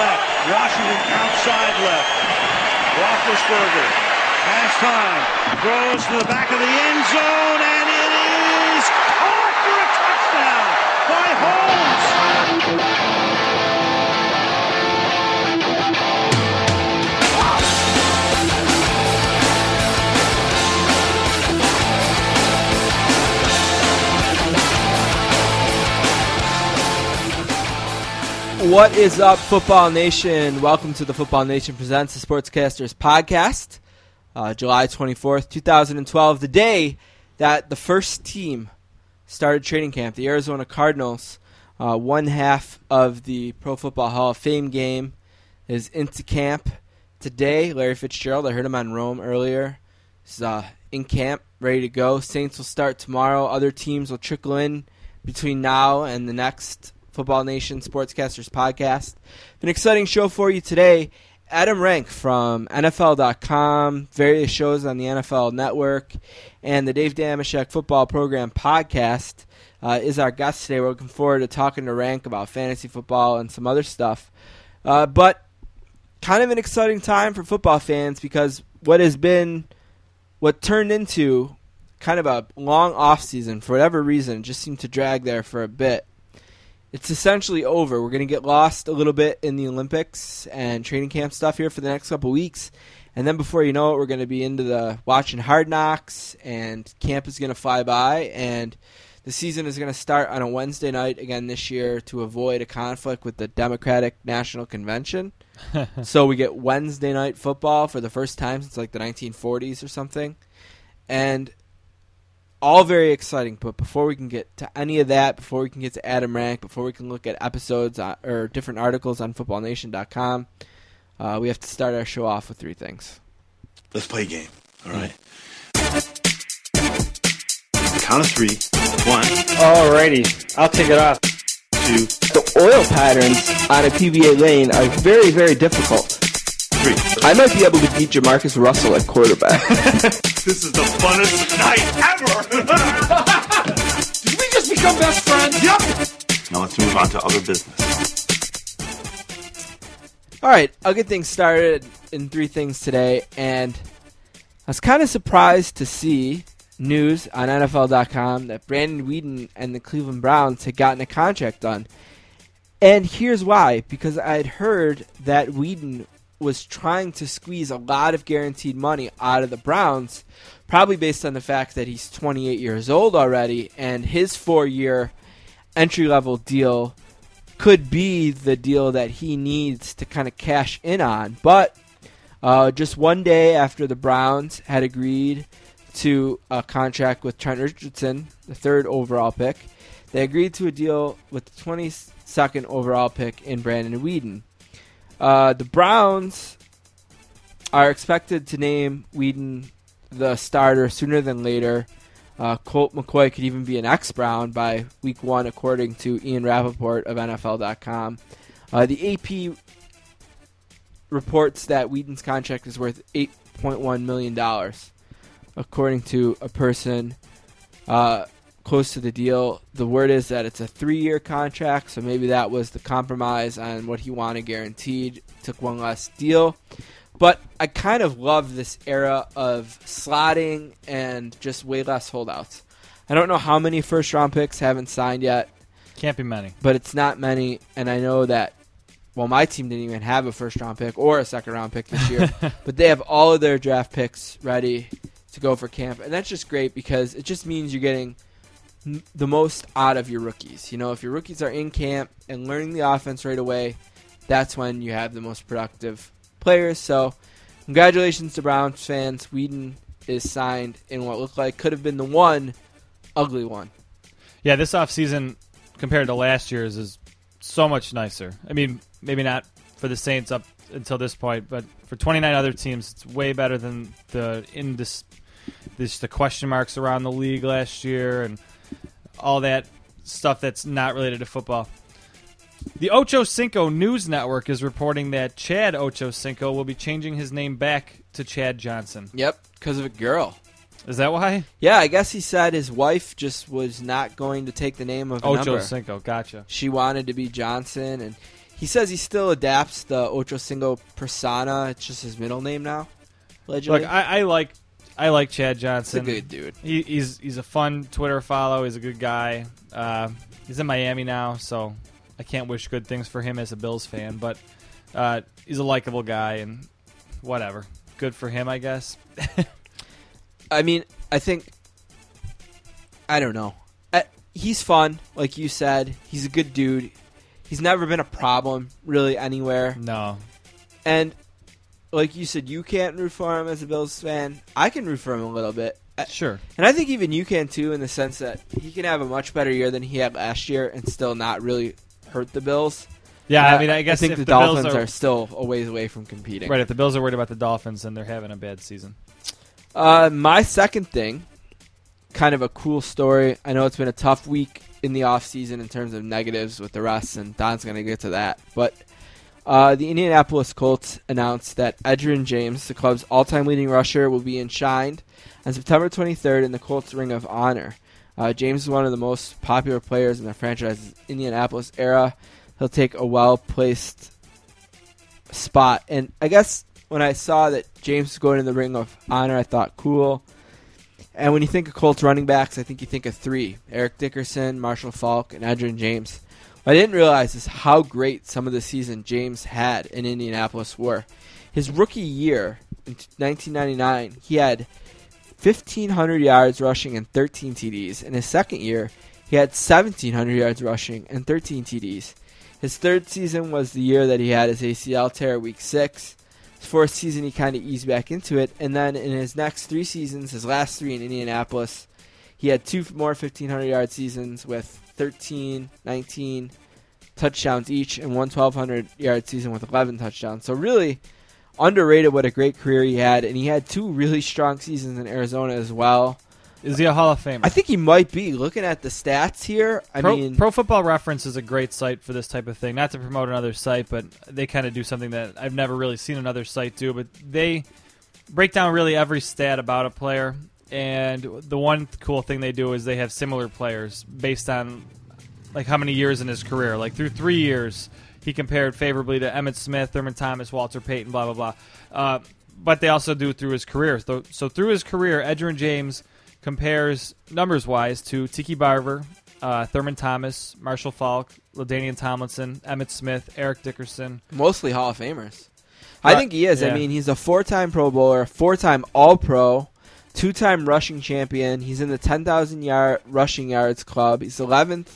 left. Washington outside left. Roethlisberger has time. Throws to the back of the end zone, What is up, Football Nation? Welcome to the Football Nation Presents the Sportscasters podcast. Uh, July 24th, 2012, the day that the first team started training camp, the Arizona Cardinals. Uh, one half of the Pro Football Hall of Fame game is into camp today. Larry Fitzgerald, I heard him on Rome earlier, is uh, in camp, ready to go. Saints will start tomorrow. Other teams will trickle in between now and the next Football Nation Sportscasters podcast. An exciting show for you today. Adam Rank from NFL.com, various shows on the NFL Network, and the Dave Dameshek Football Program podcast uh, is our guest today. We're looking forward to talking to Rank about fantasy football and some other stuff. Uh, but kind of an exciting time for football fans because what has been, what turned into kind of a long off season for whatever reason, just seemed to drag there for a bit it's essentially over. We're going to get lost a little bit in the Olympics and training camp stuff here for the next couple weeks. And then before you know it, we're going to be into the watching hard knocks, and camp is going to fly by. And the season is going to start on a Wednesday night again this year to avoid a conflict with the Democratic National Convention. so we get Wednesday night football for the first time since like the 1940s or something. And all very exciting. But before we can get to any of that, before we can get to Adam Rank, before we can look at episodes on, or different articles on FootballNation.com, uh, we have to start our show off with three things. Let's play a game. All right. Count of three. One, Alrighty, I'll take it off. two, The oil patterns on a PBA lane are very, very difficult. Three. I might be able to beat Jamarcus Russell at quarterback. This is the funnest night ever. Did we just become best friends? Yep. Now let's move on to other business. All right, I'll get things started in three things today, and I was kind of surprised to see news on NFL.com that Brandon Weeden and the Cleveland Browns had gotten a contract done. And here's why because I had heard that Weeden was trying to squeeze a lot of guaranteed money out of the Browns, probably based on the fact that he's 28 years old already, and his four year entry level deal could be the deal that he needs to kind of cash in on. But uh, just one day after the Browns had agreed to a contract with Trent Richardson, the third overall pick, they agreed to a deal with the 22nd overall pick in Brandon Weeden. Uh, the Browns are expected to name Weeden the starter sooner than later. Uh, Colt McCoy could even be an ex Brown by week one, according to Ian Rapoport of NFL.com. Uh, the AP reports that Weeden's contract is worth $8.1 million, according to a person uh, close to the deal. The word is that it's a three year contract, so maybe that was the compromise on what he wanted guaranteed. Took one less deal. But I kind of love this era of slotting and just way less holdouts. I don't know how many first round picks haven't signed yet, Can't be many. but it's not many. And I know that, well, my team didn't even have a first round pick or a second round pick this year, but they have all of their draft picks ready to go for camp. And that's just great because it just means you're getting the most out of your rookies. You know, if your rookies are in camp and learning the offense right away, that's when you have the most productive players. So, congratulations to Browns fans. Weeden is signed in what looked like could have been the one ugly one. Yeah, this offseason compared to last year's is so much nicer. I mean, maybe not for the Saints up until this point, but for 29 other teams, it's way better than the in this, this the question marks around the league last year and all that stuff that's not related to football. The Ocho Cinco News Network is reporting that Chad Ocho Cinco will be changing his name back to Chad Johnson. Yep, because of a girl. Is that why? Yeah, I guess he said his wife just was not going to take the name of Ocho number. Cinco, gotcha. She wanted to be Johnson, and He says he still adapts the Ocho Cinco persona. It's just his middle name now. Allegedly. Look, I, I like I like Chad Johnson. He's a good dude. He, he's he's a fun Twitter follow. He's a good guy. Uh, he's in Miami now, so I can't wish good things for him as a Bills fan. But uh, he's a likable guy, and whatever. Good for him, I guess. I mean, I think I don't know. I, he's fun, like you said. He's a good dude. He's never been a problem really anywhere. No, And like you said, you can't root for him as a Bills fan. I can root for him a little bit. Sure. And I think even you can too, in the sense that he can have a much better year than he had last year and still not really hurt the Bills. Yeah, Uh, I mean, I guess think if the, the, Dolphins are, are, still a ways away from competing. right. If the Bills are worried about the Dolphins, then they're having a bad season. Uh, my second thing, kind of a cool story. I know it's been a tough week in the offseason in terms of negatives with the rest, and Don's going to get to that. But uh, the Indianapolis Colts announced that Edgerrin James, the club's all-time leading rusher, will be enshrined on September 23rd in the Colts Ring of Honor. Uh, James is one of the most popular players in the franchise's Indianapolis era. He'll take a well-placed spot, and I guess when I saw that James was going in the Ring of Honor, I thought cool. And when you think of Colts running backs, I think you think of three: Eric Dickerson, Marshall Faulk, and Edgerrin James. I didn't realize is how great some of the season James had in Indianapolis were. His rookie year in 1999, he had 1,500 yards rushing and 13 TDs. In his second year, he had 1,700 yards rushing and 13 TDs. His third season was the year that he had his ACL tear week six. His fourth season, he kind of eased back into it. And then in his next three seasons, his last three in Indianapolis, he had two more 1,500 yard seasons with 13, 19 touchdowns each, and one 1,200 yard season with 11 touchdowns. So, really underrated what a great career he had. And he had two really strong seasons in Arizona as well. Is he a Hall of Famer? I think he might be. Looking at the stats here, I Pro, mean, Pro Football Reference is a great site for this type of thing. Not to promote another site, but they kind of do something that I've never really seen another site do. But they break down really every stat about a player. And the one cool thing they do is they have similar players based on like how many years in his career. Like through three years, he compared favorably to Emmitt Smith, Thurman Thomas, Walter Payton, blah blah blah. Uh, but they also do through his career. So, so through his career, Edgerrin James compares numbers wise to Tiki Barber, uh, Thurman Thomas, Marshall Faulk, Ladainian Tomlinson, Emmitt Smith, Eric Dickerson. mostly Hall of Famers. I Uh, think he is. I mean, he's a four-time Pro Bowler, four-time All-Pro, two-time rushing champion. He's in the 10,000 yard rushing yards club. He's 11th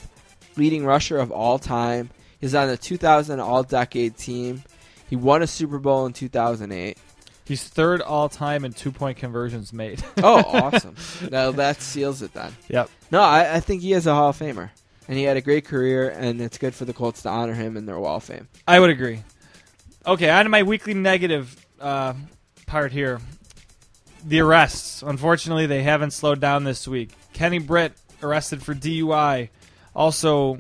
leading rusher of all time. He's on the 2000 All-Decade team. He won a Super Bowl in 2008. He's third all time in two point conversions made. Oh, awesome! now that seals it then. yep. No, I, I think he is a Hall of Famer, and he had a great career, and it's good for the Colts to honor him in their Wall of Fame. I would agree. Okay, on to my weekly negative uh, part here. The arrests. Unfortunately, they haven't slowed down this week. Kenny Britt arrested for DUI. Also,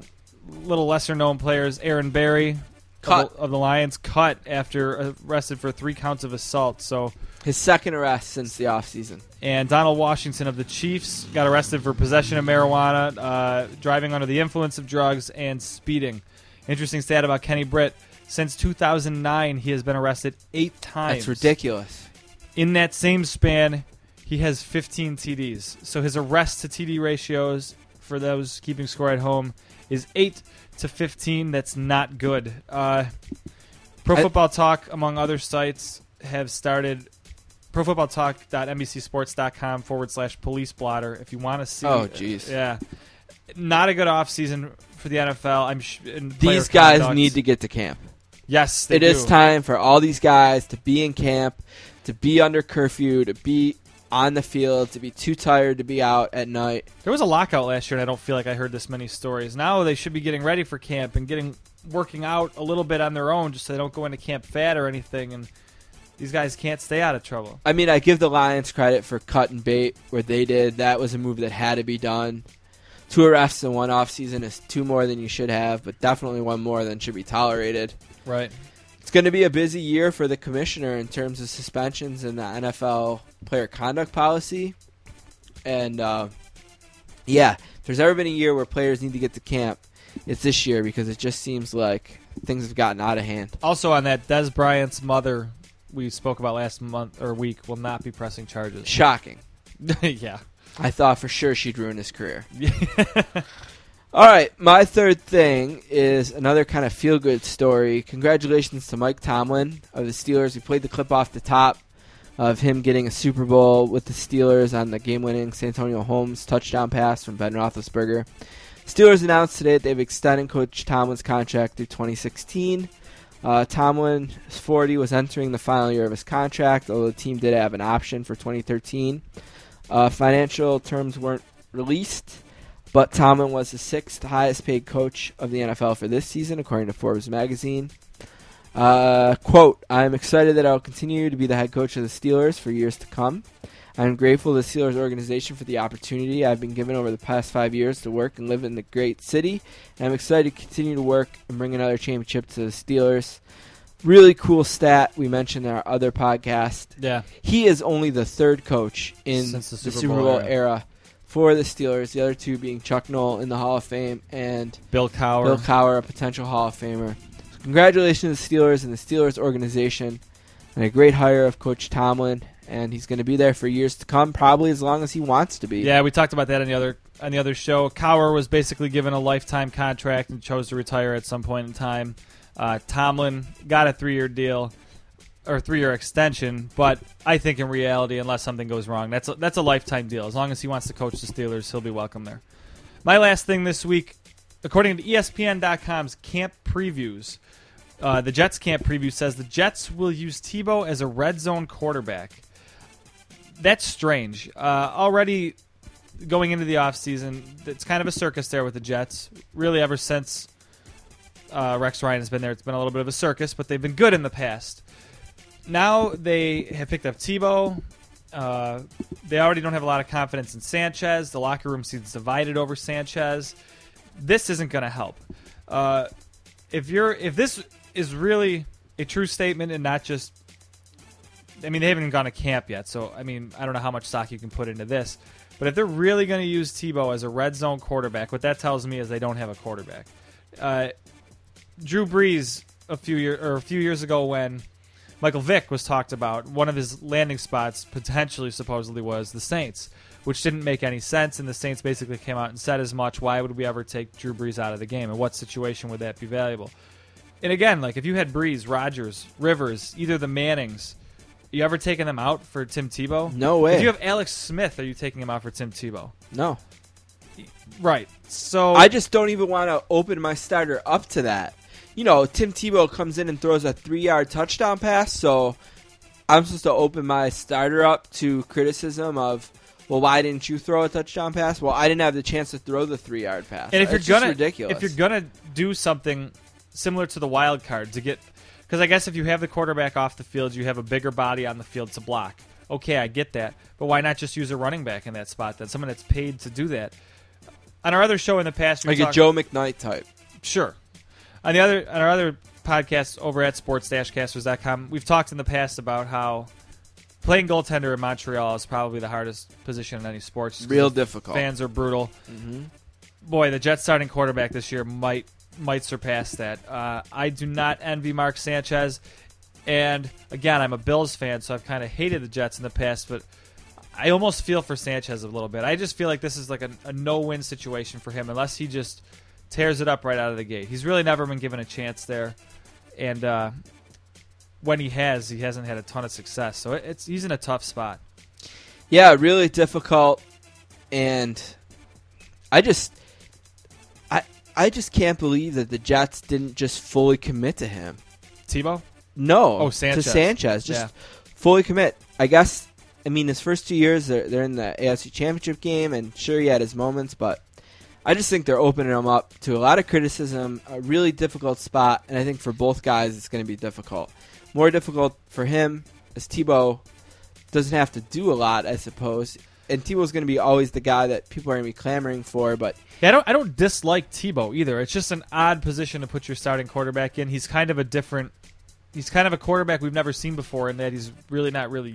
little lesser known players, Aaron Berry Cut. Of, the, of the Lions, cut after arrested for three counts of assault. So, His second arrest since the offseason. and Donald Washington of the Chiefs got arrested for possession of marijuana, uh, driving under the influence of drugs, and speeding. Interesting stat about Kenny Britt. Since 2009, he has been arrested eight times. That's ridiculous. In that same span, he has 15 TDs. So his arrest to TD ratios, for those keeping score at home, is 8 to 15. That's not good. Uh, Pro I- Football Talk, among other sites, have started profootballtalk.nbcsports.com forward slash police blotter if you want to see. Oh, jeez. Yeah. Not a good offseason for the NFL. I'm sh- These guys conduct. need to get to camp. Yes, they It is do. time for all these guys to be in camp, to be under curfew, to be on the field, to be too tired to be out at night. There was a lockout last year, and I don't feel like I heard this many stories. Now they should be getting ready for camp and getting working out a little bit on their own, just so they don't go into camp fat or anything. And these guys can't stay out of trouble. I mean, I give the Lions credit for cut and bait where they did. That was a move that had to be done. Two arrests in one offseason is two more than you should have, but definitely one more than should be tolerated. Right. It's going to be a busy year for the commissioner in terms of suspensions and the NFL player conduct policy. And uh, yeah, if there's ever been a year where players need to get to camp, it's this year because it just seems like things have gotten out of hand. Also on that, Dez Bryant's mother, we spoke about last month or week, will not be pressing charges. Shocking. yeah. I thought for sure she'd ruin his career. All right, my third thing is another kind of feel good story. Congratulations to Mike Tomlin of the Steelers. We played the clip off the top of him getting a Super Bowl with the Steelers on the game winning Santonio Holmes touchdown pass from Ben Roethlisberger. Steelers announced today that they've extended Coach Tomlin's contract through 2016. Uh, Tomlin, 40, was entering the final year of his contract, although the team did have an option for 2013. Uh, financial terms weren't released. But Tomlin was the sixth highest paid coach of the NFL for this season, according to Forbes magazine. Uh, quote, I'm excited that I'll continue to be the head coach of the Steelers for years to come. I'm grateful to the Steelers organization for the opportunity I've been given over the past five years to work and live in the great city. And I'm excited to continue to work and bring another championship to the Steelers. Really cool stat we mentioned in our other podcast. Yeah. He is only the third coach in Since the the Super Super Bowl Bowl era. For the Steelers. The other two being Chuck Noll in the Hall of Fame and Bill Cowher. Bill Cowher, a potential Hall of Famer. So congratulations to the Steelers and the Steelers organization, and a great hire of Coach Tomlin. And he's going to be there for years to come, probably as long as he wants to be. Yeah, we talked about that on the other on the other show. Cowher was basically given a lifetime contract and chose to retire at some point in time. Uh, Tomlin got a three year deal or three year extension, but I think in reality, unless something goes wrong, that's a, that's a lifetime deal. As long as he wants to coach the Steelers, he'll be welcome there. My last thing this week, according to ESPN.com's camp previews, uh, the Jets camp preview says the Jets will use Tebow as a red zone quarterback. That's strange. Uh, already going into the offseason, it's kind of a circus there with the Jets. Really, ever since uh, Rex Ryan has been there, it's been a little bit of a circus, but they've been good in the past. Now they have picked up Tebow. Uh, they already don't have a lot of confidence in Sanchez. The locker room seems divided over Sanchez. This isn't going to help. Uh, if you're if this is really a true statement and not just I mean, they haven't even gone to camp yet, so I mean, I don't know how much stock you can put into this. But if they're really going to use Tebow as a red zone quarterback, what that tells me is they don't have a quarterback. Uh, Drew Brees a few year or a few years ago when Michael Vick was talked about, one of his landing spots potentially supposedly was the Saints, which didn't make any sense. And the Saints basically came out and said as much. Why would we ever take Drew Brees out of the game? And what situation would that be valuable? And again, like if you had Brees, Rodgers, Rivers, either the Mannings, you ever taking them out for Tim Tebow? No way. If you have Alex Smith, are you taking him out for Tim Tebow? No. Right. So I just don't even want to open my starter up to that. You know, Tim Tebow comes in and throws a three yard touchdown pass, so I'm supposed to open my starter up to criticism of, well, why didn't you throw a touchdown pass? Well, I didn't have the chance to throw the three yard pass. and if you're gonna ridiculous. if you're gonna do something similar to the wild card to get because I guess if you have the quarterback off the field, you have a bigger body on the field to block. Okay, I get that, but why not just use a running back in that spot? Then someone that's paid to do that. On our other show in the past, we like a Joe McKnight type. Sure. On the other on our other podcast over at sports-casters.com, we've talked in the past about how playing goaltender in Montreal is probably the hardest position in any just 'cause Real difficult. Fans are brutal. Boy, the Jets starting quarterback this year might might surpass that. Uh, I do not envy Mark Sanchez, and again, I'm a Bills fan, so I've kind of hated the Jets in the past, but I almost feel for Sanchez a little bit. I just feel like this is like a, a no-win situation for him unless he just tears it up right out of the gate. He's really never been given a chance there, and uh, when he has, he hasn't had a ton of success. So it's he's in a tough spot. Yeah, really difficult, and I just, I, I just can't believe that the Jets didn't just fully commit to him. Tebow, No, Oh, Sanchez. to Sanchez, just Yeah. fully commit. I guess. I mean, his first two years, they're they're in the AFC Championship game, and sure, he had his moments, but I just think they're opening them up to a lot of criticism, a really difficult spot, and I think for both guys, it's going to be difficult. More difficult for him, as Tebow doesn't have to do a lot, I suppose. And Tebow's going to be always the guy that people are going to be clamoring for, but Yeah, I don't I don't dislike Tebow either. It's just an odd position to put your starting quarterback in. He's kind of a different he's kind of a quarterback we've never seen before in that he's really not really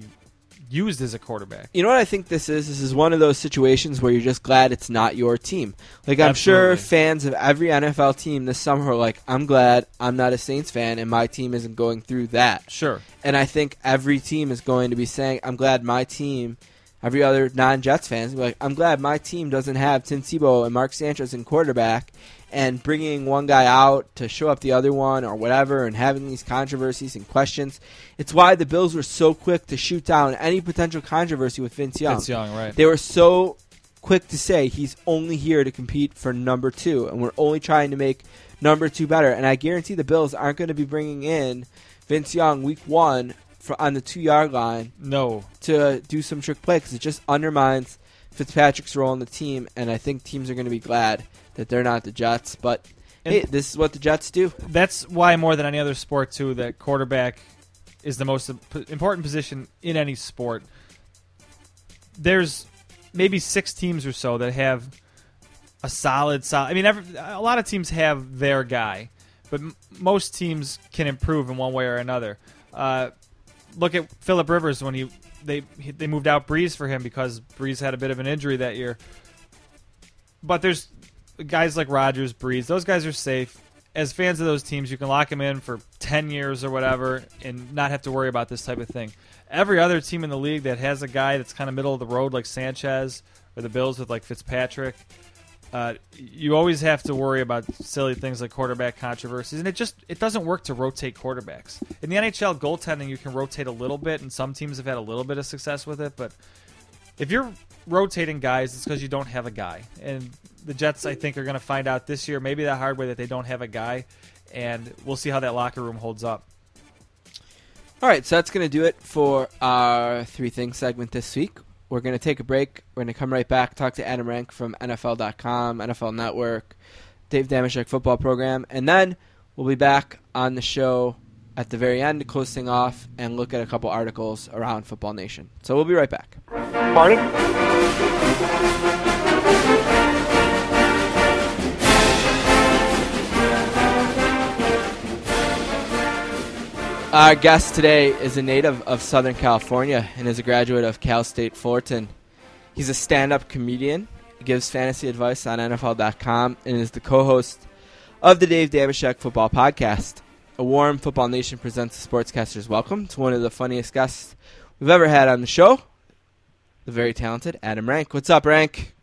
used as a quarterback. You know what I think this is? This is one of those situations where you're just glad it's not your team. Like I'm sure fans of every NFL team this summer are like, I'm glad I'm not a Saints fan and my team isn't going through that. Sure. And I think every team is going to be saying, I'm glad my team, every other non Jets fans, like, I'm glad my team doesn't have Tim Tebow and Mark Sanchez in quarterback and bringing one guy out to show up the other one or whatever and having these controversies and questions. It's why the Bills were so quick to shoot down any potential controversy with Vince Young. Vince Young, right. They were so quick to say he's only here to compete for number two, and we're only trying to make number two better. And I guarantee the Bills aren't going to be bringing in Vince Young week one for, on the two yard line No. to do some trick play because it just undermines Fitzpatrick's role in the team. And I think teams are going to be glad that they're not the Jets. But And- hey, this is what the Jets do. That's why more than any other sport too that quarterback is the most important position in any sport. There's maybe six teams or so that have a solid, solid. I mean, every, a lot of teams have their guy, but m- most teams can improve in one way or another. Uh, look at Philip Rivers when he they he- they moved out Brees for him because Brees had a bit of an injury that year. But there's guys like Rodgers, Brees; those guys are safe. As fans of those teams, you can lock them in for ten years or whatever, and not have to worry about this type of thing. Every other team in the league that has a guy that's kind of middle of the road, like Sanchez or the Bills with like Fitzpatrick, uh, you always have to worry about silly things like quarterback controversies, and it just it doesn't work to rotate quarterbacks. In the NHL, goaltending you can rotate a little bit, and some teams have had a little bit of success with it. But if you're rotating guys, it's because you don't have a guy. And the Jets, I think, are going to find out this year, maybe the hard way, that they don't have a guy, and we'll see how that locker room holds up. All right, so that's going to do it for our three things segment this week. We're going to take a break. We're going to come right back, talk to Adam Rank from NFL.com, NFL Network, Dave Dameshek football program, and then we'll be back on the show at the very end things off and look at a couple articles around Football Nation. So we'll be right back. Pardon? Our guest today is a native of Southern California and is a graduate of Cal State Fullerton. He's a stand up comedian, gives fantasy advice on NFL.com, and is the co host of the Dave Dameshek Football Podcast. A warm Football Nation presents the Sportscasters Welcome to one of the funniest guests we've ever had on the show, the very talented Adam Rank. What's up, Rank?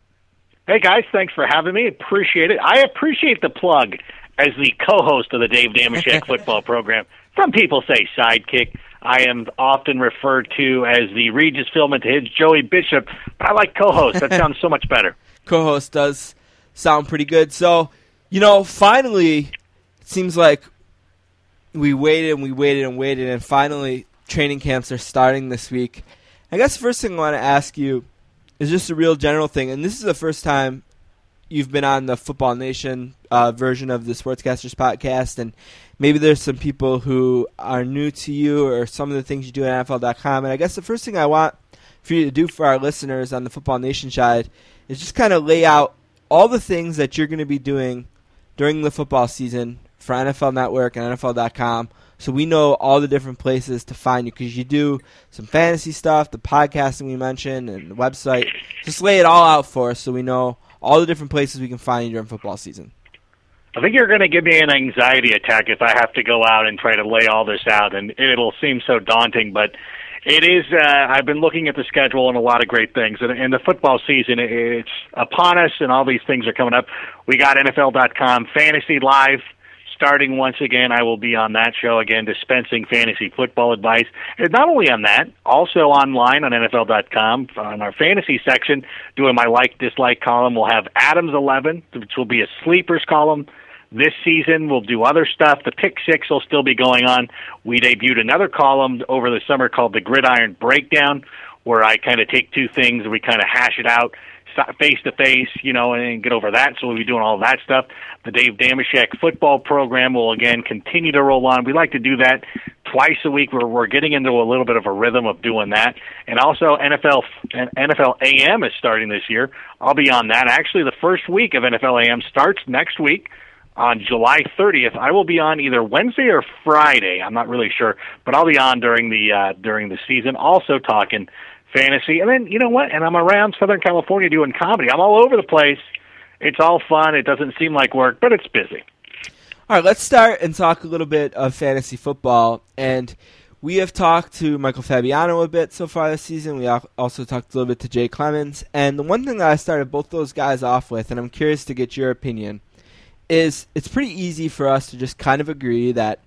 Hey guys, thanks for having me. Appreciate it. I appreciate the plug as the co-host of the Dave Dameshek football program. Some people say sidekick. I am often referred to as the Regis Philbin to his Joey Bishop. But I like co-host. That sounds so much better. co host does sound pretty good. So, you know, finally, it seems like we waited and we waited and waited, and finally, training camps are starting this week. I guess the first thing I want to ask you is just a real general thing, and this is the first time you've been on the Football Nation uh, version of the Sportscasters podcast, and maybe there's some people who are new to you or some of the things you do at NFL.com. And I guess the first thing I want for you to do for our listeners on the Football Nation side is just kind of lay out all the things that you're going to be doing during the football season for NFL Network and NFL.com. So we know all the different places to find you because you do some fantasy stuff, the podcasting we mentioned, and the website. Just lay it all out for us so we know all the different places we can find you during football season. I think you're going to give me an anxiety attack if I have to go out and try to lay all this out, and it'll seem so daunting. But it is. Uh, I've been looking at the schedule and a lot of great things, and, and the football season it's upon us, and all these things are coming up. We got NFL.com Fantasy Live starting once again. I will be on that show again, dispensing fantasy football advice. And not only on that, also online on NFL.com on our fantasy section, doing my like dislike column. We'll have Adams 11, which will be a sleepers column. This season, we'll do other stuff. The pick six will still be going on. We debuted another column over the summer called the Gridiron Breakdown, where I kind of take two things and we kind of hash it out face to face, you know, and get over that. So we'll be doing all that stuff. The Dave Dameshek football program will again continue to roll on. We like to do that twice a week. We're we're getting into a little bit of a rhythm of doing that. And also NFL NFL AM is starting this year. I'll be on that. Actually, the first week of NFL AM starts next week on July 30th. I will be on either Wednesday or Friday. I'm not really sure, but I'll be on during the uh, during the season, also talking fantasy. And then you know what? And I'm around Southern California doing comedy. I'm all over the place. It's all fun. It doesn't seem like work, but it's busy. All right, let's start and talk a little bit of fantasy football. And we have talked to Michael Fabiano a bit so far this season. We also talked a little bit to Jay Clemens. And the one thing that I started both those guys off with, and I'm curious to get your opinion, is it's pretty easy for us to just kind of agree that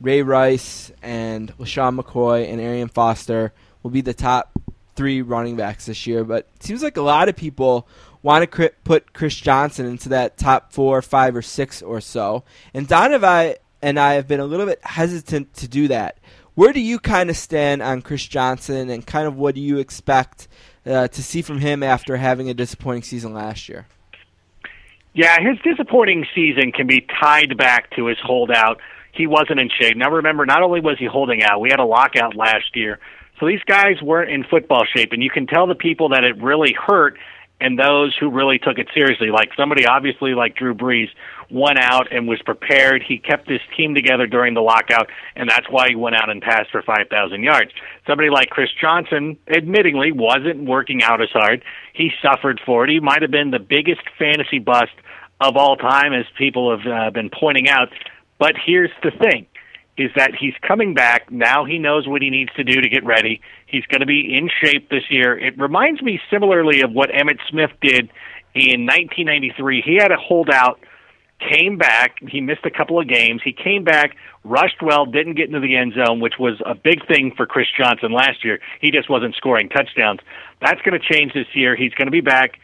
Ray Rice and LeSean McCoy and Arian Foster will be the top three running backs this year. But it seems like a lot of people want to put Chris Johnson into that top four, five, or six or so. And Don and I, and I have been a little bit hesitant to do that. Where do you kind of stand on Chris Johnson, and kind of what do you expect uh, to see from him after having a disappointing season last year? Yeah, his disappointing season can be tied back to his holdout. He wasn't in shape. Now remember, not only was he holding out, we had a lockout last year. So these guys weren't in football shape, and you can tell the people that it really hurt and those who really took it seriously. Like somebody obviously like Drew Brees went out and was prepared. He kept his team together during the lockout, and that's why he went out and passed for 5,000 yards. Somebody like Chris Johnson, admittingly, wasn't working out as hard. He suffered for it. He might have been the biggest fantasy bust of all time, as people have uh, been pointing out. But here's the thing is that he's coming back. Now he knows what he needs to do to get ready. He's going to be in shape this year. It reminds me similarly of what Emmitt Smith did in 1993. He had a holdout, came back. He missed a couple of games. He came back, rushed well, didn't get into the end zone, which was a big thing for Chris Johnson last year. He just wasn't scoring touchdowns. That's going to change this year. He's going to be back.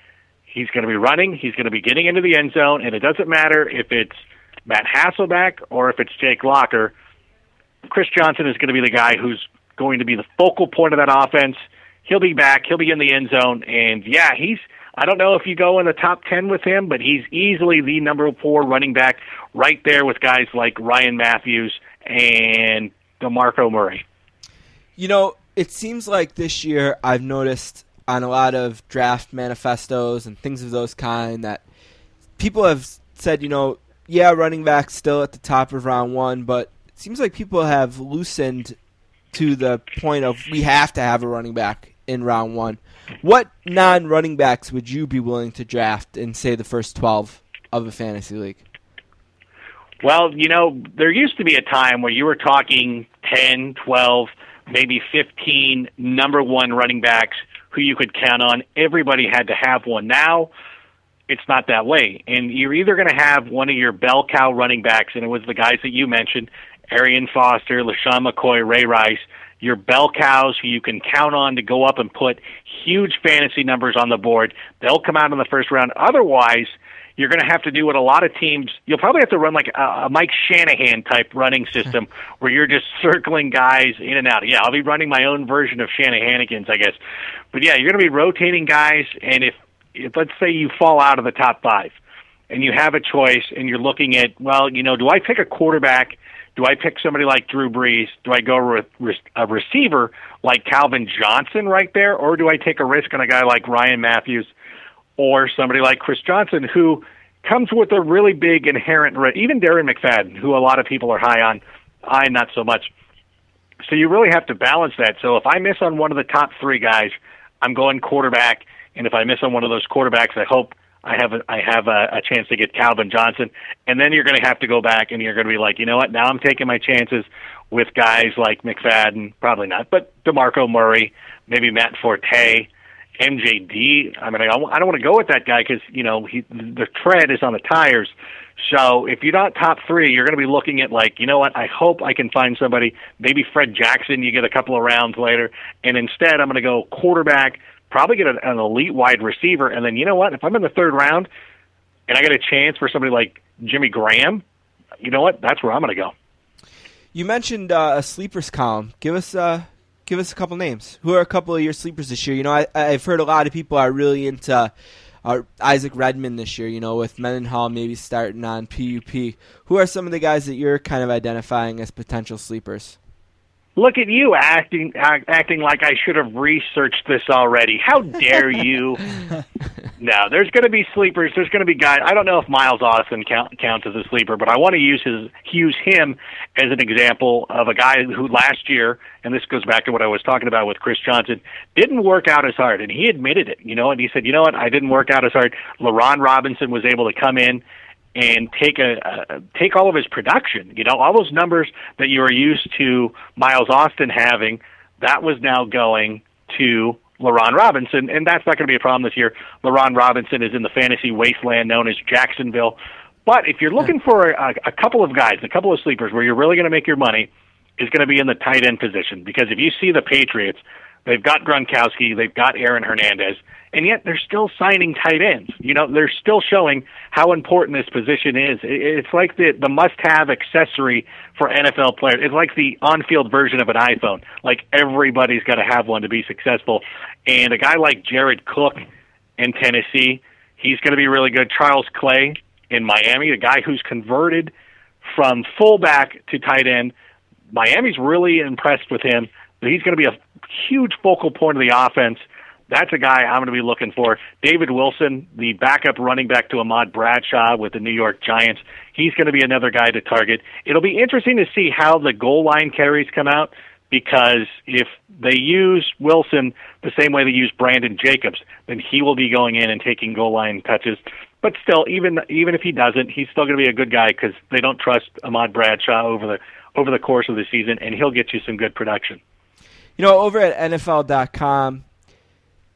He's going to be running. He's going to be getting into the end zone, and it doesn't matter if it's Matt Hasselbeck or if it's Jake Locker Chris Johnson is going to be the guy who's going to be the focal point of that offense. He'll be back. He'll be in the end zone, and yeah, he's. I don't know if you go in the top ten with him, but he's easily the number four running back, right there with guys like Ryan Mathews and Demarco Murray. You know, it seems like this year I've noticed on a lot of draft manifestos and things of those kind that people have said, you know, yeah, running back still at the top of round one, but seems like people have loosened to the point of we have to have a running back in round one. What non running backs would you be willing to draft in, say, the first 12 of a fantasy league? Well, you know, there used to be a time where you were talking 10, 12, maybe 15 number one running backs who you could count on. Everybody had to have one. Now, it's not that way. And you're either going to have one of your bell cow running backs, and it was the guys that you mentioned, Arian Foster, LeSean McCoy, Ray Rice, your bell cows who you can count on to go up and put huge fantasy numbers on the board. They'll come out in the first round. Otherwise, you're going to have to do what a lot of teams. You'll probably have to run like a, a Mike Shanahan type running system where you're just circling guys in and out. Yeah, I'll be running my own version of Shanahanigans, I guess. But yeah, you're going to be rotating guys, and if, if let's say you fall out of the top five, and you have a choice, and you're looking at, well, you know, do I pick a quarterback? Do I pick somebody like Drew Brees? Do I go with a receiver like Calvin Johnson right there, or do I take a risk on a guy like Ryan Mathews or somebody like Chris Johnson who comes with a really big inherent risk? Even Darren McFadden, who a lot of people are high on, I not so much. So you really have to balance that. So if I miss on one of the top three guys, I'm going quarterback, and if I miss on one of those quarterbacks, I hope I have a, I have a, a chance to get Calvin Johnson, and then you're going to have to go back and you're going to be like, you know what? Now I'm taking my chances with guys like McFadden, probably not, but Demarco Murray, maybe Matt Forte, MJD. I mean, I, I don't want to go with that guy because you know he the tread is on the tires. So if you're not top three, you're going to be looking at like, you know what? I hope I can find somebody. Maybe Fred Jackson. You get a couple of rounds later, and instead I'm going to go quarterback probably get an, an elite wide receiver, and then you know what? If I'm in the third round and I get a chance for somebody like Jimmy Graham, you know what? That's where I'm going to go. You mentioned uh, a sleepers column. Give us uh, give us a couple names. Who are a couple of your sleepers this year? You know, I, I've heard a lot of people are really into uh, Isaac Redman this year. You know, with Mendenhall maybe starting on PUP. Who are some of the guys that you're kind of identifying as potential sleepers? Look at you acting acting like I should have researched this already. How dare you? No, there's going to be sleepers. There's going to be guys. I don't know if Miles Austin count, counts as a sleeper, but I want to use his use him as an example of a guy who last year, and this goes back to what I was talking about with Chris Johnson, didn't work out as hard, and he admitted it. You know, and he said, you know what, I didn't work out as hard. Laurent Robinson was able to come in and take a uh, take all of his production. You know, all those numbers that you were used to Miles Austin having, that was now going to Laurent Robinson, and that's not going to be a problem this year. Laurent Robinson is in the fantasy wasteland known as Jacksonville. But if you're looking for a, a couple of guys, a couple of sleepers where you're really going to make your money, is going to be in the tight end position. Because if you see the Patriots, they've got Gronkowski, they've got Aaron Hernandez, and yet they're still signing tight ends. You know, they're still showing how important this position is. It's like the the must-have accessory for NFL players. It's like the on-field version of an iPhone. Like everybody's got to have one to be successful. And a guy like Jared Cook in Tennessee, he's going to be really good. Charles Clay in Miami, a guy who's converted from fullback to tight end. Miami's really impressed with him. He's going to be a huge focal point of the offense that's a guy I'm going to be looking for. David Wilson, the backup running back to Ahmad Bradshaw with the New York Giants, he's going to be another guy to target. It'll be interesting to see how the goal line carries come out because if they use Wilson the same way they use Brandon Jacobs, then he will be going in and taking goal line touches. But still, even even if he doesn't, he's still going to be a good guy because they don't trust Ahmad Bradshaw over the over the course of the season, and he'll get you some good production. You know, over at NFL.com,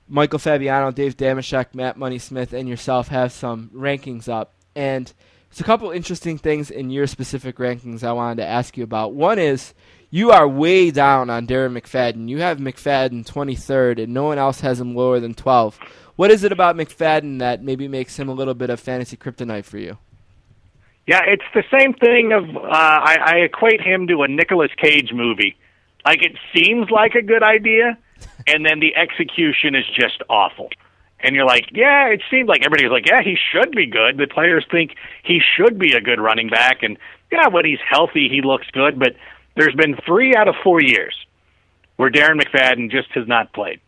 Michael Fabiano, Dave Dameshek, Matt Money Smith, and yourself have some rankings up. And there's a couple interesting things in your specific rankings I wanted to ask you about. One is you are way down on Darren McFadden. You have McFadden 23rd, and no one else has him lower than 12. What is it about McFadden that maybe makes him a little bit of fantasy kryptonite for you? Yeah, it's the same thing of uh, I, I equate him to a Nicolas Cage movie. Like it seems like a good idea, and then the execution is just awful. And you're like, yeah, it seemed like everybody's like, yeah, he should be good. The players think he should be a good running back, and yeah, when he's healthy, he looks good. But there's been three out of four years where Darren McFadden just has not played.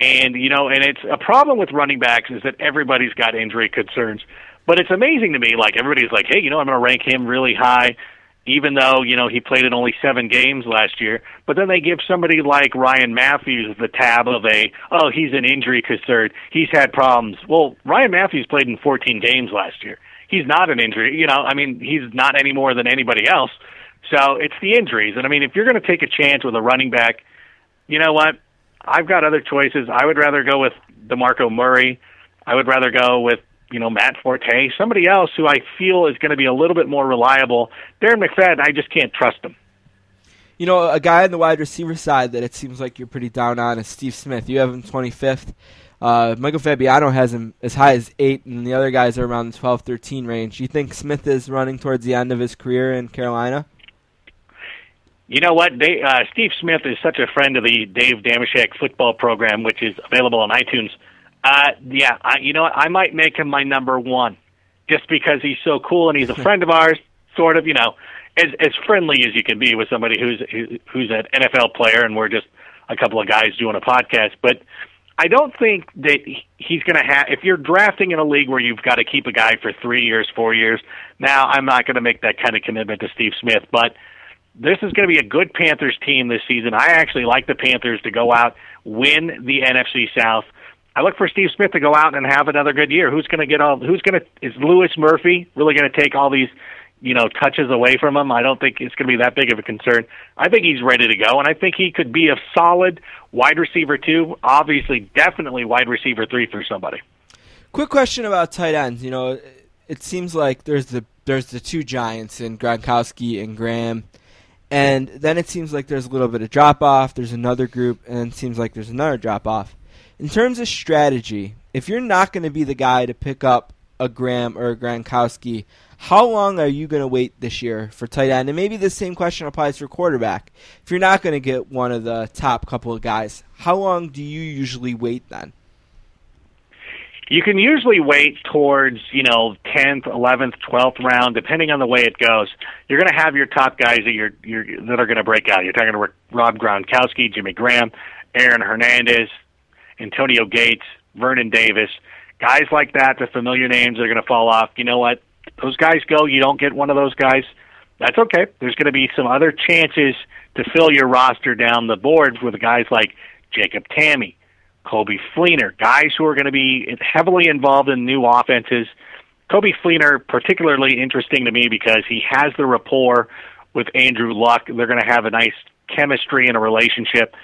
And you know, and it's a problem with running backs is that everybody's got injury concerns. But it's amazing to me, like everybody's like, hey, you know, I'm going to rank him really high even though you know he played in only seven games last year. But then they give somebody like Ryan Mathews the tab of a oh he's an injury concern, he's had problems. Well, Ryan Mathews played in 14 games last year. He's not an injury, you know. I mean, he's not any more than anybody else. So it's the injuries, and I mean, if you're going to take a chance with a running back, you know what? I've got other choices. I would rather go with DeMarco Murray. I would rather go with you know, Matt Forte, somebody else who I feel is going to be a little bit more reliable. Darren McFadden, I just can't trust him. You know, a guy on the wide receiver side that it seems like you're pretty down on is Steve Smith. You have him 25th. Uh, Michael Fabiano has him as high as 8, and the other guys are around the 12 13 range. You think Smith is running towards the end of his career in Carolina? You know what? They, uh, Steve Smith is such a friend of the Dave Dameshek football program, which is available on iTunes. Uh, yeah, I, you know what? I might make him my number one, just because he's so cool and he's a friend of ours. Sort of, you know, as as friendly as you can be with somebody who's who's an NFL player, and we're just a couple of guys doing a podcast. But I don't think that he's going to have. If you're drafting in a league where you've got to keep a guy for three years, four years, now I'm not going to make that kind of commitment to Steve Smith, but. This is going to be a good Panthers team this season. I actually like the Panthers to go out, win the NFC South, I look for Steve Smith to go out and have another good year. Who's going to get all? Who's going to? Is Louis Murphy really going to take all these, you know, touches away from him? I don't think it's going to be that big of a concern. I think he's ready to go, and I think he could be a solid wide receiver too. Obviously, definitely wide receiver three for somebody. Quick question about tight ends. You know, it seems like there's the there's the two giants in Gronkowski and Graham. And then it seems like there's a little bit of drop off. There's another group, and it seems like there's another drop off in terms of strategy, if you're not going to be the guy to pick up a Graham or a Gronkowski, how long are you going to wait this year for tight end? And maybe the same question applies for quarterback. If you're not going to get one of the top couple of guys, how long do you usually wait then? You can usually wait towards, you know, 10th, 11th, 12th round, depending on the way it goes. You're going to have your top guys that you're, you're that are going to break out. You're talking to Rob Gronkowski, Jimmy Graham, Aaron Hernandez, Antonio Gates, Vernon Davis, guys like that, the familiar names are going to fall off. You know what? Those guys go. You don't get one of those guys. That's okay. There's going to be some other chances to fill your roster down the board with guys like Jacob Tamme, Coby Fleener, guys who are going to be heavily involved in new offenses. Coby Fleener, particularly interesting to me because he has the rapport with Andrew Luck. They're going to have a nice chemistry and a relationship.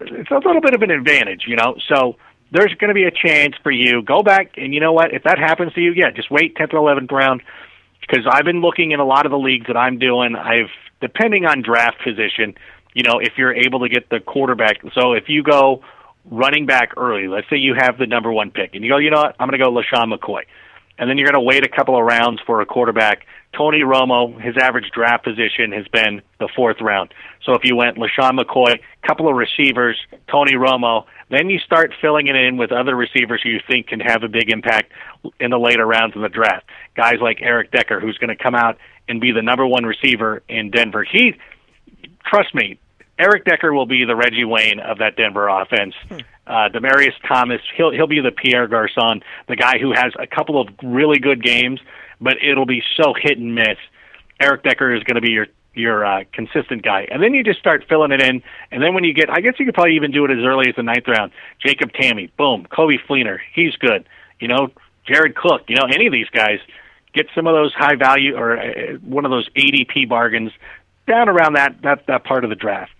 It's a little bit of an advantage, you know. So there's going to be a chance for you. Go back, and you know what? If that happens to you, yeah, just wait 10th or 11th round. Because I've been looking in a lot of the leagues that I'm doing. I've depending on draft position, you know, if you're able to get the quarterback. So if you go running back early, let's say you have the number one pick, and you go, you know what, I'm going to go LeSean McCoy, and then you're going to wait a couple of rounds for a quarterback. Tony Romo, his average draft position has been the fourth round. So if you went LeSean McCoy, couple of receivers, Tony Romo, then you start filling it in with other receivers who you think can have a big impact in the later rounds of the draft. Guys like Eric Decker, who's going to come out and be the number one receiver in Denver. He, trust me, Eric Decker will be the Reggie Wayne of that Denver offense. Hmm. Uh, Demaryius Thomas, he'll he'll be the Pierre Garcon, the guy who has a couple of really good games, but it'll be so hit and miss. Eric Decker is going to be your your uh, consistent guy. And then you just start filling it in. And then when you get, I guess you could probably even do it as early as the ninth round. Jacob Tamme, boom. Coby Fleener, he's good. You know, Jared Cook, you know, any of these guys get some of those high value or uh, one of those ADP bargains down around that, that, that part of the draft.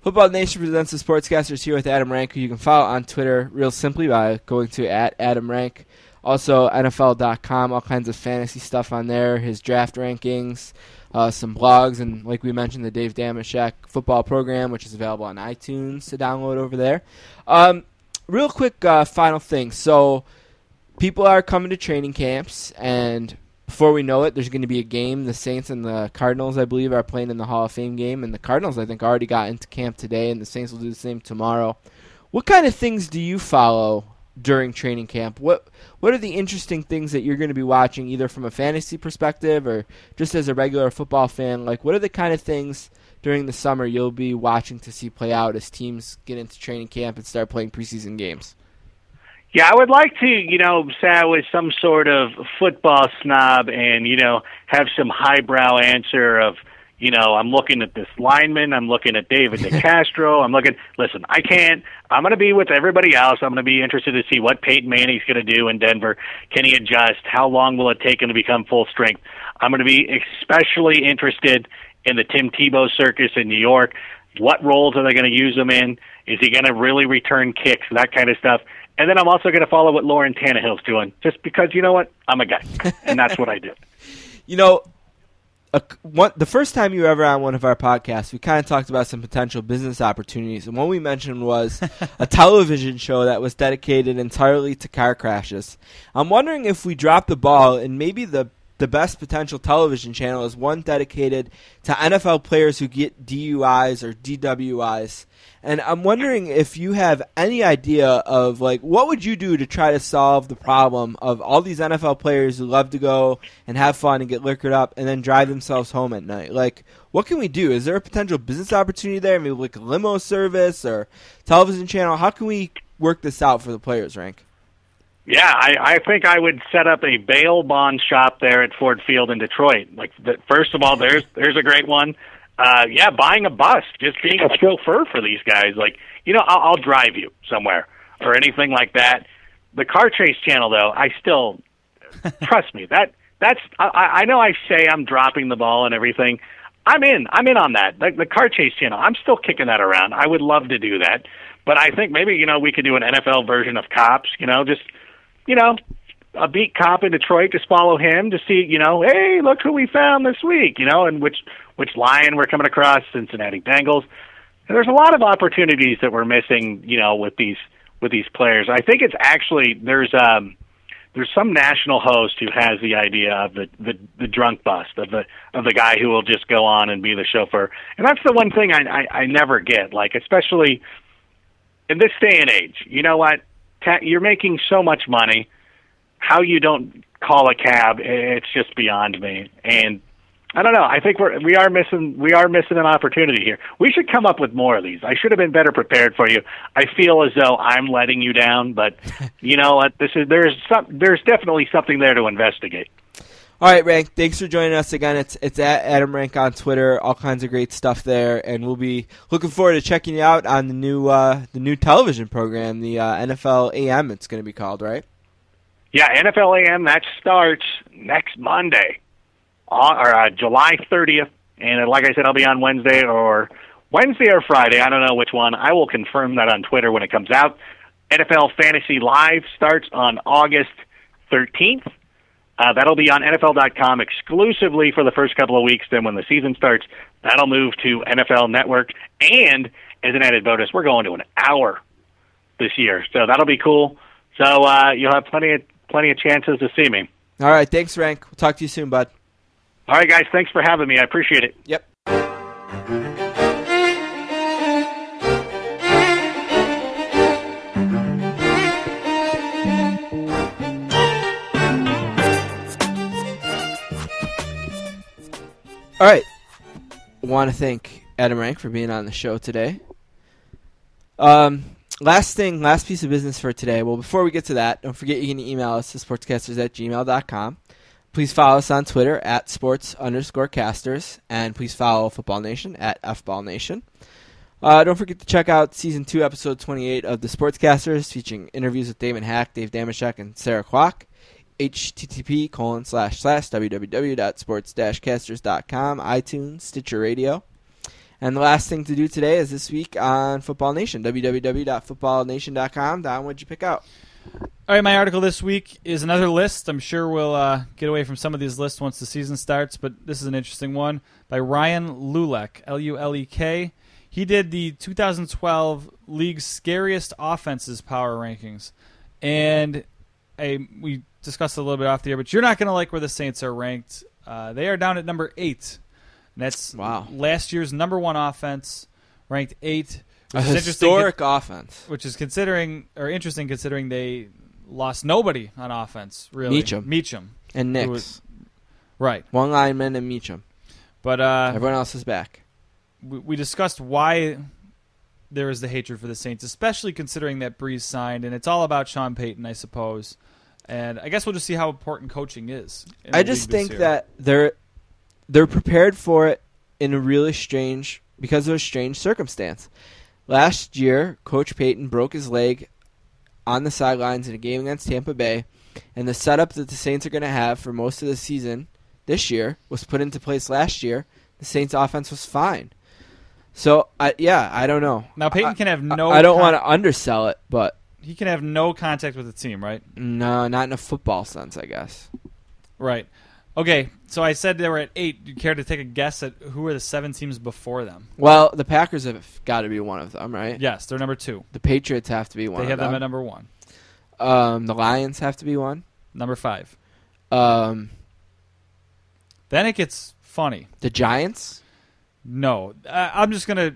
Football Nation presents the Sportscasters here with Adam Rank, who you can follow on Twitter real simply by going to at Adam Rank. Also, NFL.com, all kinds of fantasy stuff on there, his draft rankings, uh, some blogs, and like we mentioned, the Dave Dameshek football program, which is available on iTunes to download over there. Um, real quick, uh, final thing. So, people are coming to training camps, and before we know it, there's going to be a game. The Saints and the Cardinals, I believe, are playing in the Hall of Fame game, and the Cardinals, I think, already got into camp today, and the Saints will do the same tomorrow. What kind of things do you follow during training camp? What what are the interesting things that you're going to be watching, either from a fantasy perspective or just as a regular football fan? Like, what are the kind of things during the summer you'll be watching to see play out as teams get into training camp and start playing preseason games? Yeah, I would like to, you know, say I was some sort of football snob and, you know, have some highbrow answer of, you know, I'm looking at this lineman, I'm looking at David DeCastro, I'm looking, listen, I can't, I'm going to be with everybody else. I'm going to be interested to see what Peyton Manning's going to do in Denver. Can he adjust? How long will it take him to become full strength? I'm going to be especially interested in the Tim Tebow circus in New York. What roles are they going to use him in? Is he going to really return kicks? That kind of stuff. And then I'm also going to follow what Lauren Tannehill's doing, just because you know what, I'm a guy, and that's what I do. You know, a, one, the first time you were ever on one of our podcasts, we kind of talked about some potential business opportunities, and one we mentioned was a television show that was dedicated entirely to car crashes. I'm wondering if we dropped the ball and maybe the the best potential television channel is one dedicated to NFL players who get DUIs or DWIs. And I'm wondering if you have any idea of like what would you do to try to solve the problem of all these NFL players who love to go and have fun and get liquored up and then drive themselves home at night. Like what can we do? Is there a potential business opportunity there? Maybe like a limo service or television channel? How can we work this out for the players, Rank? Yeah, I, I think I would set up a bail bond shop there at Ford Field in Detroit. Like, the, first of all, there's there's a great one. Uh, yeah, buying a bus, just being a chauffeur for these guys. Like, you know, I'll, I'll drive you somewhere or anything like that. The car chase channel, though, I still trust me that that's I, I know I say I'm dropping the ball and everything. I'm in. I'm in on that. The, the car chase channel. I'm still kicking that around. I would love to do that, but I think maybe you know we could do an NFL version of cops. You know, just you know, a beat cop in Detroit, just follow him to see, you know, hey, look who we found this week, you know, and which which lion we're coming across, Cincinnati Bengals. And there's a lot of opportunities that we're missing, you know, with these with these players. I think it's actually there's um there's some national host who has the idea of the, the the drunk bust of the of the guy who will just go on and be the chauffeur, and that's the one thing I I, I never get. Like especially in this day and age, you know what? You're making so much money. How you don't call a cab, it's just beyond me. And I don't know. I think we're we are missing we are missing an opportunity here. We should come up with more of these. I should have been better prepared for you. I feel as though I'm letting you down, but you know what? This is there's some there's definitely something there to investigate. All right, Rank. Thanks for joining us again. It's it's at Adam Rank on Twitter. All kinds of great stuff there, and we'll be looking forward to checking you out on the new uh, the new television program, the uh, NFL AM. It's going to be called, right? Yeah, NFL AM that starts next Monday, uh, or uh, July 30th, and like I said, I'll be on Wednesday or Wednesday or Friday. I don't know which one. I will confirm that on Twitter when it comes out. NFL Fantasy Live starts on August 13th. Uh, that'll be on NFL.com exclusively for the first couple of weeks. Then, when the season starts, that'll move to NFL Network. And as an added bonus, we're going to an hour this year, so that'll be cool. So uh, you'll have plenty of plenty of chances to see me. All right. Thanks, Rank. We'll talk to you soon, bud. All right, guys. Thanks for having me. I appreciate it. Yep. All right. Want to thank Adam Rank for being on the show today. Um, last thing, last piece of business for today. Well, before we get to that, don't forget you can email us to sportscasters at gmail.com. Please follow us on Twitter at sports underscore casters, and please follow Football Nation at FBall Nation. Uh, don't forget to check out season two, episode 28 of the Sportscasters, featuring interviews with Damon Hack, Dave Dameshek, and Sarah Kwok. Http colon slash slash www.sports-casters.com, iTunes, Stitcher Radio. And the last thing to do today is this week on Football Nation, www.footballnation.com. Don, what'd you pick out? All right, my article this week is another list. I'm sure we'll uh, get away from some of these lists once the season starts, but this is an interesting one by Ryan Lulek, L U L E K. He did the 2012 league's scariest offenses power rankings, and I, we discussed a little bit off the air, but you're not going to like where the Saints are ranked. Uh, they are down at number eight. And that's Wow. last year's number one offense, ranked eight. A which is historic offense. which is considering or interesting considering they lost nobody on offense. Really, Meachem. Meachem, And was- right? One lineman and Meachem. But uh, Everyone else is back. we, we discussed why there is the hatred for the Saints, especially considering that Brees signed, and it's all about Sean Payton, I suppose. And I guess we'll just see how important coaching is. I just think year. that they're they're prepared for it in a really strange because of a strange circumstance. Last year, Coach Payton broke his leg on the sidelines in a game against Tampa Bay, and the setup that the Saints are going to have for most of the season this year was put into place last year. The Saints' offense was fine. So, I, yeah, I don't know. now Payton I- can have no. I don't con- want to undersell it, but He can have no contact with the team, right? no, not in a football sense, I guess. Right. Okay, so I said they were at eight. Do you care to take a guess at who are the seven teams before them? Well, the Packers have got to be one of them, right? Yes, they're number two. The Patriots have to be one. They have them them. at number one. Um, the Lions have to be one. Number five. Um, Then it gets funny. the Giants. No, uh, I'm just gonna.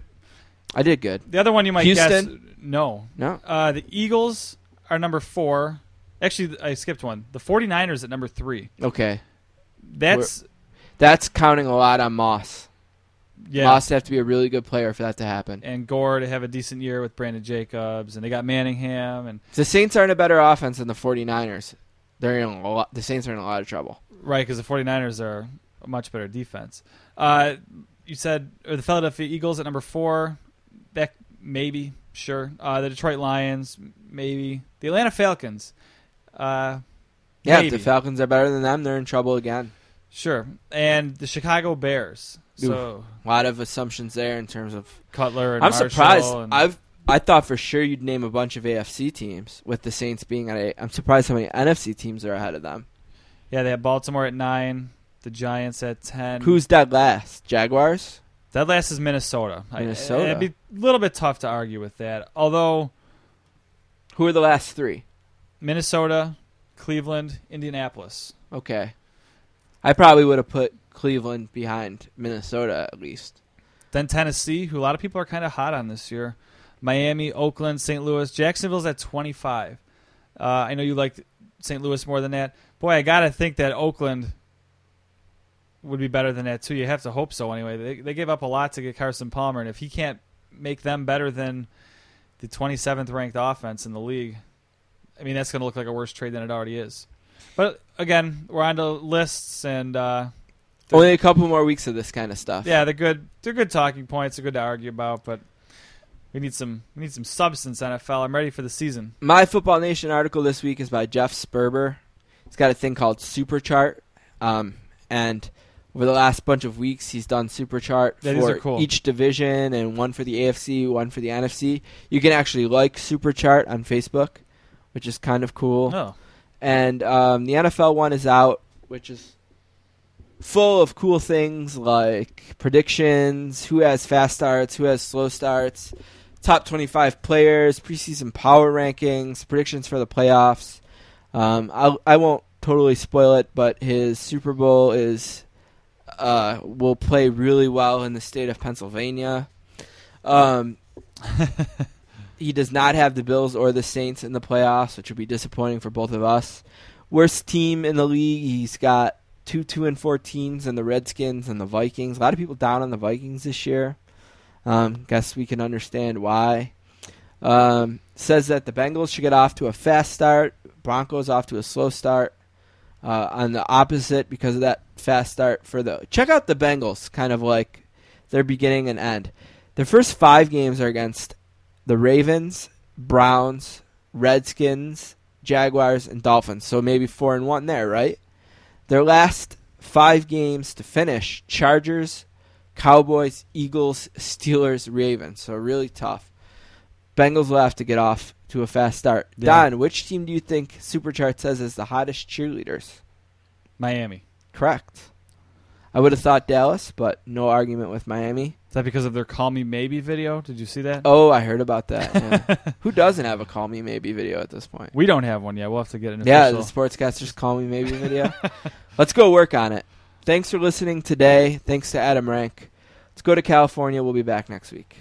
I did good. The other one you might guess. No. No. Uh, the Eagles are number four. Actually, I skipped one. The 49ers at number three. Okay, That's that's counting a lot on Moss. yeah. Moss have to be a really good player for that to happen. And Gore to have a decent year with Brandon Jacobs, and they got Manningham, and The Saints aren't a better offense than the 49ers. They're in a lot. The Saints are in a lot of trouble. right because the 49ers are a much better defense. Uh, you said or the Philadelphia Eagles at number four. That maybe sure. Uh, the Detroit Lions maybe. The Atlanta Falcons. Uh, Yeah, maybe. if the Falcons are better than them, they're in trouble again. Sure. And the Chicago Bears. So A lot of assumptions there in terms of. Cutler and I'm Marshall surprised. and- I've I thought for sure you'd name a bunch of AFC teams with the Saints being at eight. I'm surprised how many NFC teams are ahead of them. yeah, they have Baltimore at nine, the Giants at ten. Who's dead last? Jaguars. That last is Minnesota. I- Minnesota. it'd be a little bit tough to argue with that. Although Who are the last three? Minnesota, Cleveland, Indianapolis. Okay. I probably would have put Cleveland behind Minnesota at least. Then Tennessee, who a lot of people are kind of hot on this year. Miami, Oakland, St. Louis. Jacksonville's at 25. Uh, I know you liked St. Louis more than that. Boy, I got to think that Oakland would be better than that too. You have to hope so anyway. They they gave up a lot to get Carson Palmer, and if he can't make them better than the 27th ranked offense in the league, I mean that's going to look like a worse trade than it already is. But again, we're on to lists, and uh, Only a couple more weeks of this kind of stuff. yeah, they're good. They're good talking points. They're good to argue about, but we need some we need some substance. NFL. I'm ready for the season. My Football Nation article this week is by Jeff Sperber. He's got a thing called Superchart, um, and over the last bunch of weeks, he's done Superchart Yeah, these for cool. each division, and one for the AFC, one for the NFC. You can actually like super chart on Facebook, which is kind of cool. Oh, and um, the NFL one is out, which is full of cool things like predictions, who has fast starts, who has slow starts, top 25 players, preseason power rankings, predictions for the playoffs. Um, I'll, I won't totally spoil it, but his Super Bowl is uh, will play really well in the state of Pennsylvania. Um, he does not have the Bills or the Saints in the playoffs, which would be disappointing for both of us. Worst team in the league, he's got two two and four teams and the Redskins and the Vikings. A lot of people down on the Vikings this year. Um, guess we can understand why. Um, says that the Bengals should get off to a fast start, Broncos off to a slow start. Uh, on the opposite, because of that fast start for the check out the Bengals, kind of like their beginning and end. Their first five games are against the Ravens, Browns, Redskins, Jaguars, and Dolphins. So maybe four and one there, right? Their last five games to finish: Chargers, Cowboys, Eagles, Steelers, Ravens. So really tough. Bengals will have to get off to a fast start. Yeah. Don, which team do you think Superchart says is the hottest cheerleaders? Miami. Correct. I would have thought Dallas, but no argument with Miami. Is that because of their "Call Me Maybe" video? Did you see that? Oh, I heard about that. yeah. Who doesn't have a Call Me Maybe video at this point? We don't have one yet. We'll have to get an Yeah, the official. Sportscasters Call Me Maybe video. Let's go work on it. Thanks for listening today. Thanks to Adam Rank. Let's go to California. We'll be back next week.